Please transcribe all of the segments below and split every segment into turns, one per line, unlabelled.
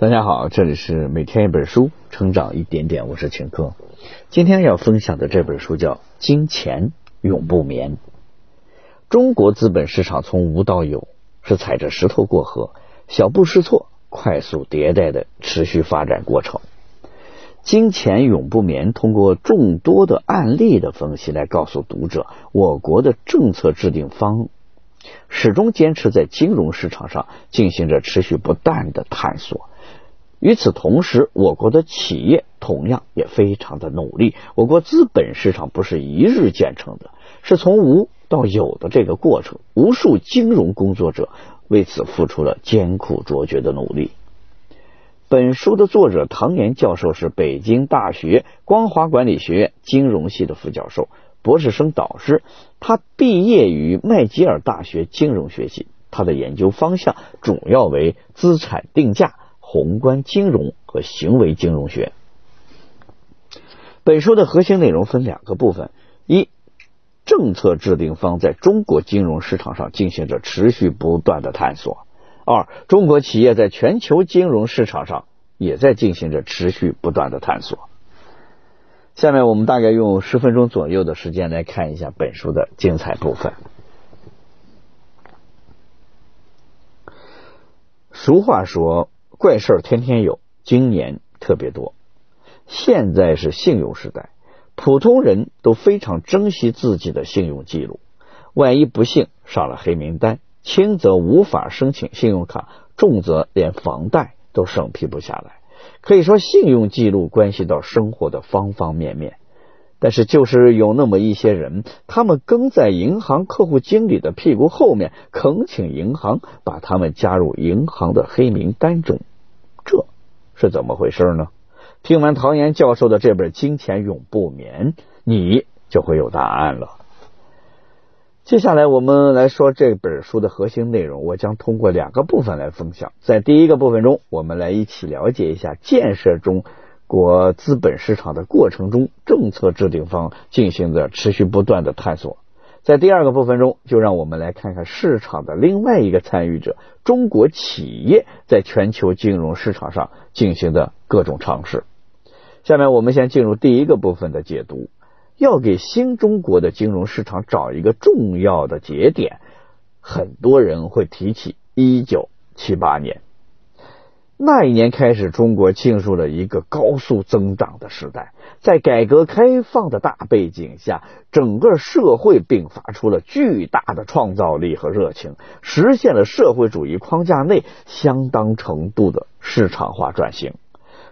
大家好，这里是每天一本书，成长一点点，我是秦科。今天要分享的这本书叫《金钱永不眠》。中国资本市场从无到有，是踩着石头过河，小步试错，快速迭代的持续发展过程。金钱永不眠，通过众多的案例的分析来告诉读者，我国的政策制定方始终坚持在金融市场上进行着持续不断的探索。与此同时，我国的企业同样也非常的努力。我国资本市场不是一日建成的，是从无到有的这个过程。无数金融工作者为此付出了艰苦卓绝的努力。本书的作者唐岩教授是北京大学光华管理学院金融系的副教授、博士生导师。他毕业于麦吉尔大学金融学系，他的研究方向主要为资产定价。宏观金融和行为金融学。本书的核心内容分两个部分：一、政策制定方在中国金融市场上进行着持续不断的探索；二、中国企业在全球金融市场上也在进行着持续不断的探索。下面我们大概用十分钟左右的时间来看一下本书的精彩部分。俗话说。怪事儿天天有，今年特别多。现在是信用时代，普通人都非常珍惜自己的信用记录。万一不幸上了黑名单，轻则无法申请信用卡，重则连房贷都审批不下来。可以说，信用记录关系到生活的方方面面。但是，就是有那么一些人，他们跟在银行客户经理的屁股后面，恳请银行把他们加入银行的黑名单中。这是怎么回事呢？听完唐岩教授的这本《金钱永不眠》，你就会有答案了。接下来我们来说这本书的核心内容，我将通过两个部分来分享。在第一个部分中，我们来一起了解一下建设中国资本市场的过程中，政策制定方进行的持续不断的探索。在第二个部分中，就让我们来看看市场的另外一个参与者——中国企业在全球金融市场上进行的各种尝试。下面我们先进入第一个部分的解读。要给新中国的金融市场找一个重要的节点，很多人会提起一九七八年。那一年开始，中国进入了一个高速增长的时代。在改革开放的大背景下，整个社会迸发出了巨大的创造力和热情，实现了社会主义框架内相当程度的市场化转型，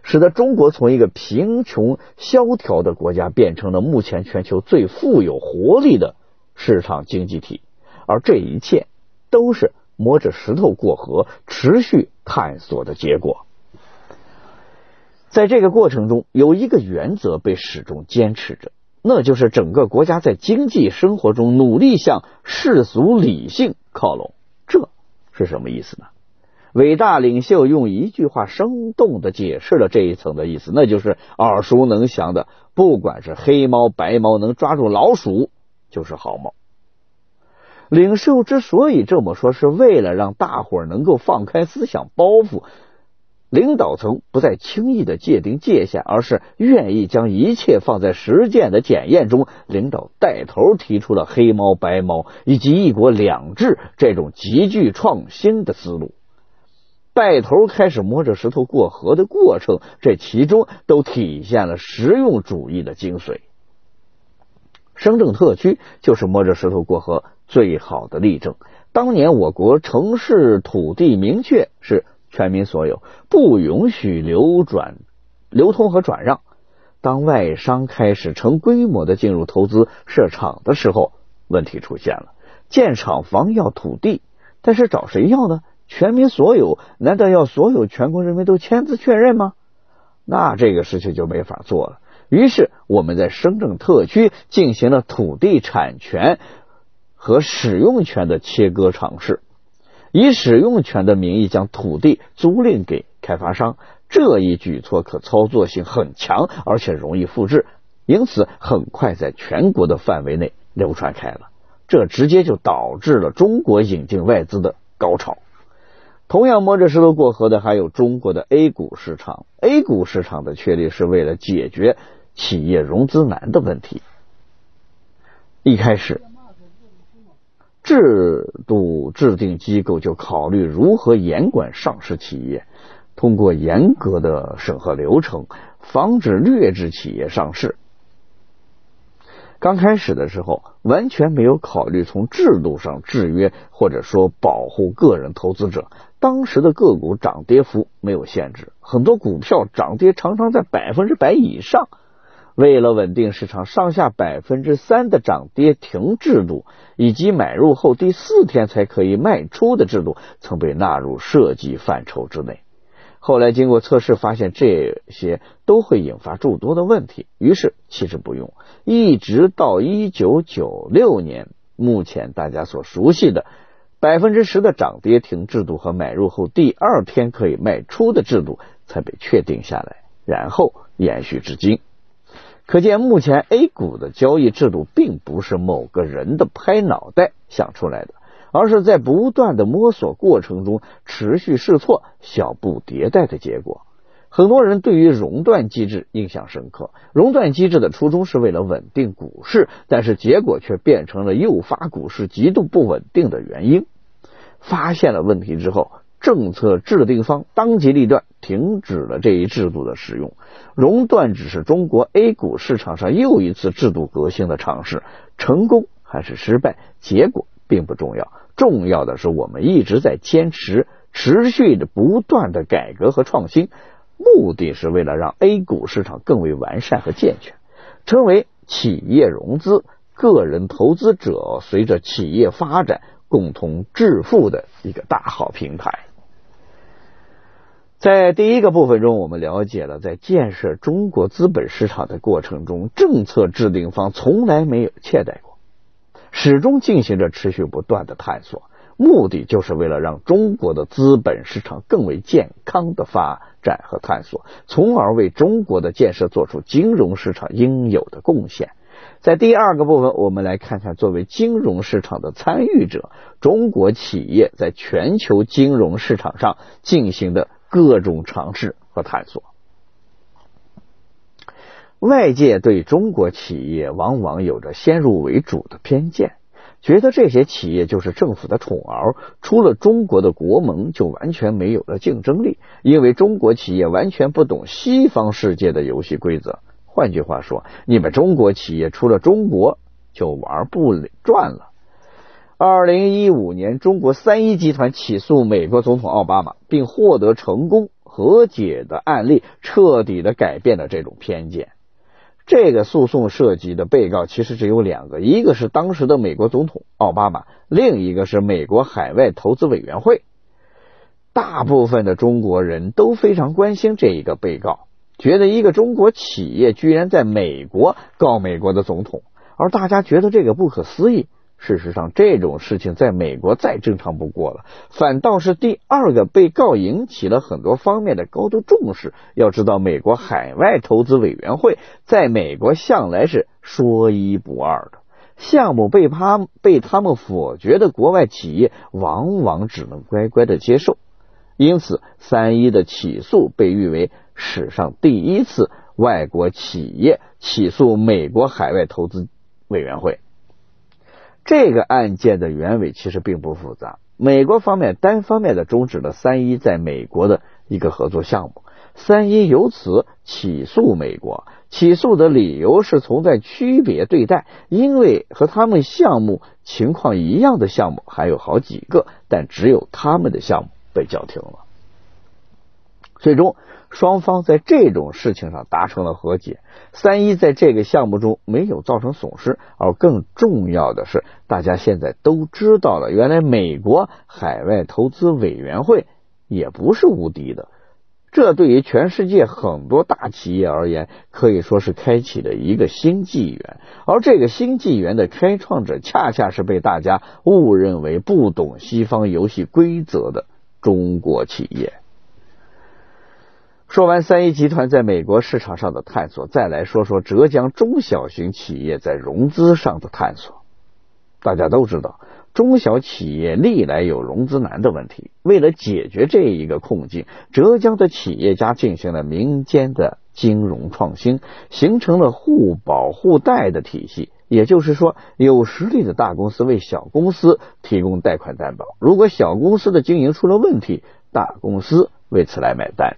使得中国从一个贫穷萧条的国家变成了目前全球最富有活力的市场经济体。而这一切都是。摸着石头过河，持续探索的结果。在这个过程中，有一个原则被始终坚持着，那就是整个国家在经济生活中努力向世俗理性靠拢。这是什么意思呢？伟大领袖用一句话生动的解释了这一层的意思，那就是耳熟能详的：不管是黑猫白猫，能抓住老鼠就是好猫。领袖之所以这么说，是为了让大伙儿能够放开思想包袱，领导层不再轻易的界定界限，而是愿意将一切放在实践的检验中。领导带头提出了黑猫白猫以及一国两制这种极具创新的思路，带头开始摸着石头过河的过程，这其中都体现了实用主义的精髓。深圳特区就是摸着石头过河。最好的例证，当年我国城市土地明确是全民所有，不允许流转、流通和转让。当外商开始成规模的进入投资设厂的时候，问题出现了。建厂房要土地，但是找谁要呢？全民所有，难道要所有全国人民都签字确认吗？那这个事情就没法做了。于是我们在深圳特区进行了土地产权。和使用权的切割尝试，以使用权的名义将土地租赁给开发商，这一举措可操作性很强，而且容易复制，因此很快在全国的范围内流传开了。这直接就导致了中国引进外资的高潮。同样摸着石头过河的还有中国的 A 股市场。A 股市场的确立是为了解决企业融资难的问题。一开始，制度制定机构就考虑如何严管上市企业，通过严格的审核流程，防止劣质企业上市。刚开始的时候，完全没有考虑从制度上制约或者说保护个人投资者。当时的个股涨跌幅没有限制，很多股票涨跌常常在百分之百以上。为了稳定市场，上下百分之三的涨跌停制度，以及买入后第四天才可以卖出的制度，曾被纳入设计范畴之内。后来经过测试，发现这些都会引发诸多的问题，于是弃之不用。一直到一九九六年，目前大家所熟悉的百分之十的涨跌停制度和买入后第二天可以卖出的制度才被确定下来，然后延续至今。可见，目前 A 股的交易制度并不是某个人的拍脑袋想出来的。而是在不断的摸索过程中持续试错、小步迭代的结果。很多人对于熔断机制印象深刻。熔断机制的初衷是为了稳定股市，但是结果却变成了诱发股市极度不稳定的原因。发现了问题之后，政策制定方当机立断，停止了这一制度的使用。熔断只是中国 A 股市场上又一次制度革新的尝试，成功还是失败，结果并不重要。重要的是，我们一直在坚持、持续的、不断的改革和创新，目的是为了让 A 股市场更为完善和健全，成为企业融资、个人投资者随着企业发展共同致富的一个大好平台。在第一个部分中，我们了解了在建设中国资本市场的过程中，政策制定方从来没有懈怠过。始终进行着持续不断的探索，目的就是为了让中国的资本市场更为健康的发展和探索，从而为中国的建设做出金融市场应有的贡献。在第二个部分，我们来看看作为金融市场的参与者，中国企业在全球金融市场上进行的各种尝试和探索。外界对中国企业往往有着先入为主的偏见，觉得这些企业就是政府的宠儿，出了中国的国门就完全没有了竞争力，因为中国企业完全不懂西方世界的游戏规则。换句话说，你们中国企业出了中国就玩不转了。二零一五年，中国三一集团起诉美国总统奥巴马，并获得成功和解的案例，彻底的改变了这种偏见。这个诉讼涉及的被告其实只有两个，一个是当时的美国总统奥巴马，另一个是美国海外投资委员会。大部分的中国人都非常关心这一个被告，觉得一个中国企业居然在美国告美国的总统，而大家觉得这个不可思议。事实上，这种事情在美国再正常不过了。反倒是第二个被告引起了很多方面的高度重视。要知道，美国海外投资委员会在美国向来是说一不二的，项目被他被他们否决的国外企业，往往只能乖乖的接受。因此，三一的起诉被誉为史上第一次外国企业起诉美国海外投资委员会。这个案件的原委其实并不复杂，美国方面单方面的终止了三一在美国的一个合作项目，三一由此起诉美国，起诉的理由是存在区别对待，因为和他们项目情况一样的项目还有好几个，但只有他们的项目被叫停了，最终。双方在这种事情上达成了和解，三一在这个项目中没有造成损失，而更重要的是，大家现在都知道了，原来美国海外投资委员会也不是无敌的，这对于全世界很多大企业而言，可以说是开启了一个新纪元，而这个新纪元的开创者，恰恰是被大家误认为不懂西方游戏规则的中国企业。说完三一集团在美国市场上的探索，再来说说浙江中小型企业在融资上的探索。大家都知道，中小企业历来有融资难的问题。为了解决这一个困境，浙江的企业家进行了民间的金融创新，形成了互保互贷的体系。也就是说，有实力的大公司为小公司提供贷款担保，如果小公司的经营出了问题，大公司为此来买单。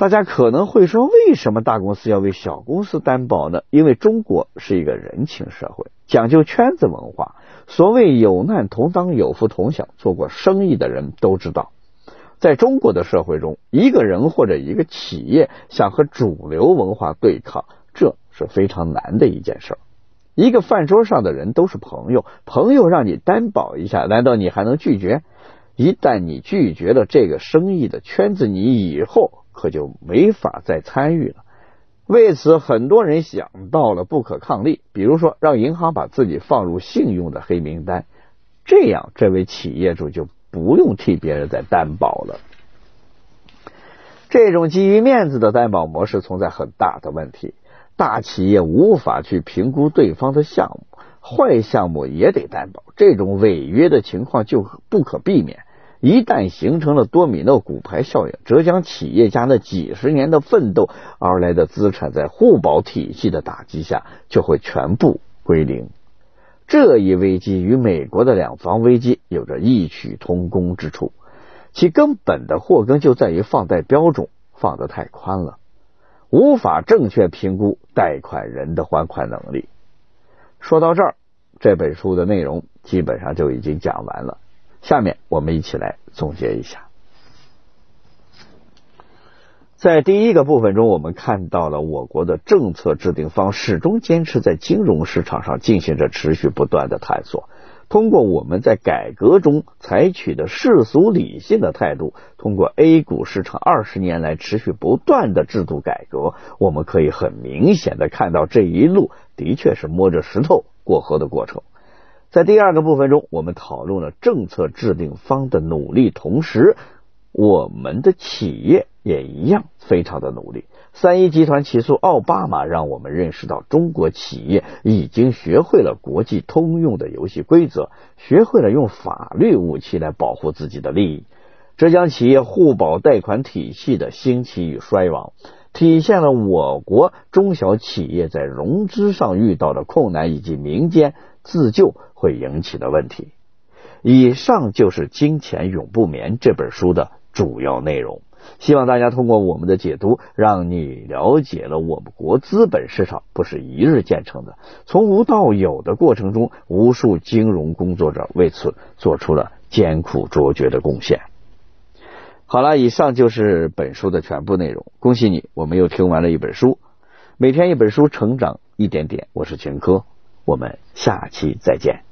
大家可能会说，为什么大公司要为小公司担保呢？因为中国是一个人情社会，讲究圈子文化。所谓有难同当，有福同享。做过生意的人都知道，在中国的社会中，一个人或者一个企业想和主流文化对抗，这是非常难的一件事。一个饭桌上的人都是朋友，朋友让你担保一下，难道你还能拒绝？一旦你拒绝了这个生意的圈子，你以后。可就没法再参与了。为此，很多人想到了不可抗力，比如说让银行把自己放入信用的黑名单，这样这位企业主就不用替别人再担保了。这种基于面子的担保模式存在很大的问题，大企业无法去评估对方的项目，坏项目也得担保，这种违约的情况就不可避免。一旦形成了多米诺骨牌效应，浙江企业家那几十年的奋斗而来的资产，在互保体系的打击下，就会全部归零。这一危机与美国的两房危机有着异曲同工之处，其根本的祸根就在于放贷标准放得太宽了，无法正确评估贷款人的还款能力。说到这儿，这本书的内容基本上就已经讲完了。下面我们一起来总结一下，在第一个部分中，我们看到了我国的政策制定方始终坚持在金融市场上进行着持续不断的探索。通过我们在改革中采取的世俗理性的态度，通过 A 股市场二十年来持续不断的制度改革，我们可以很明显的看到这一路的确是摸着石头过河的过程。在第二个部分中，我们讨论了政策制定方的努力，同时我们的企业也一样非常的努力。三一集团起诉奥巴马，让我们认识到中国企业已经学会了国际通用的游戏规则，学会了用法律武器来保护自己的利益。浙江企业互保贷款体系的兴起与衰亡，体现了我国中小企业在融资上遇到的困难，以及民间。自救会引起的问题。以上就是《金钱永不眠》这本书的主要内容。希望大家通过我们的解读，让你了解了我们国资本市场不是一日建成的，从无到有的过程中，无数金融工作者为此做出了艰苦卓绝的贡献。好了，以上就是本书的全部内容。恭喜你，我们又听完了一本书。每天一本书，成长一点点。我是秦科。我们下期再见。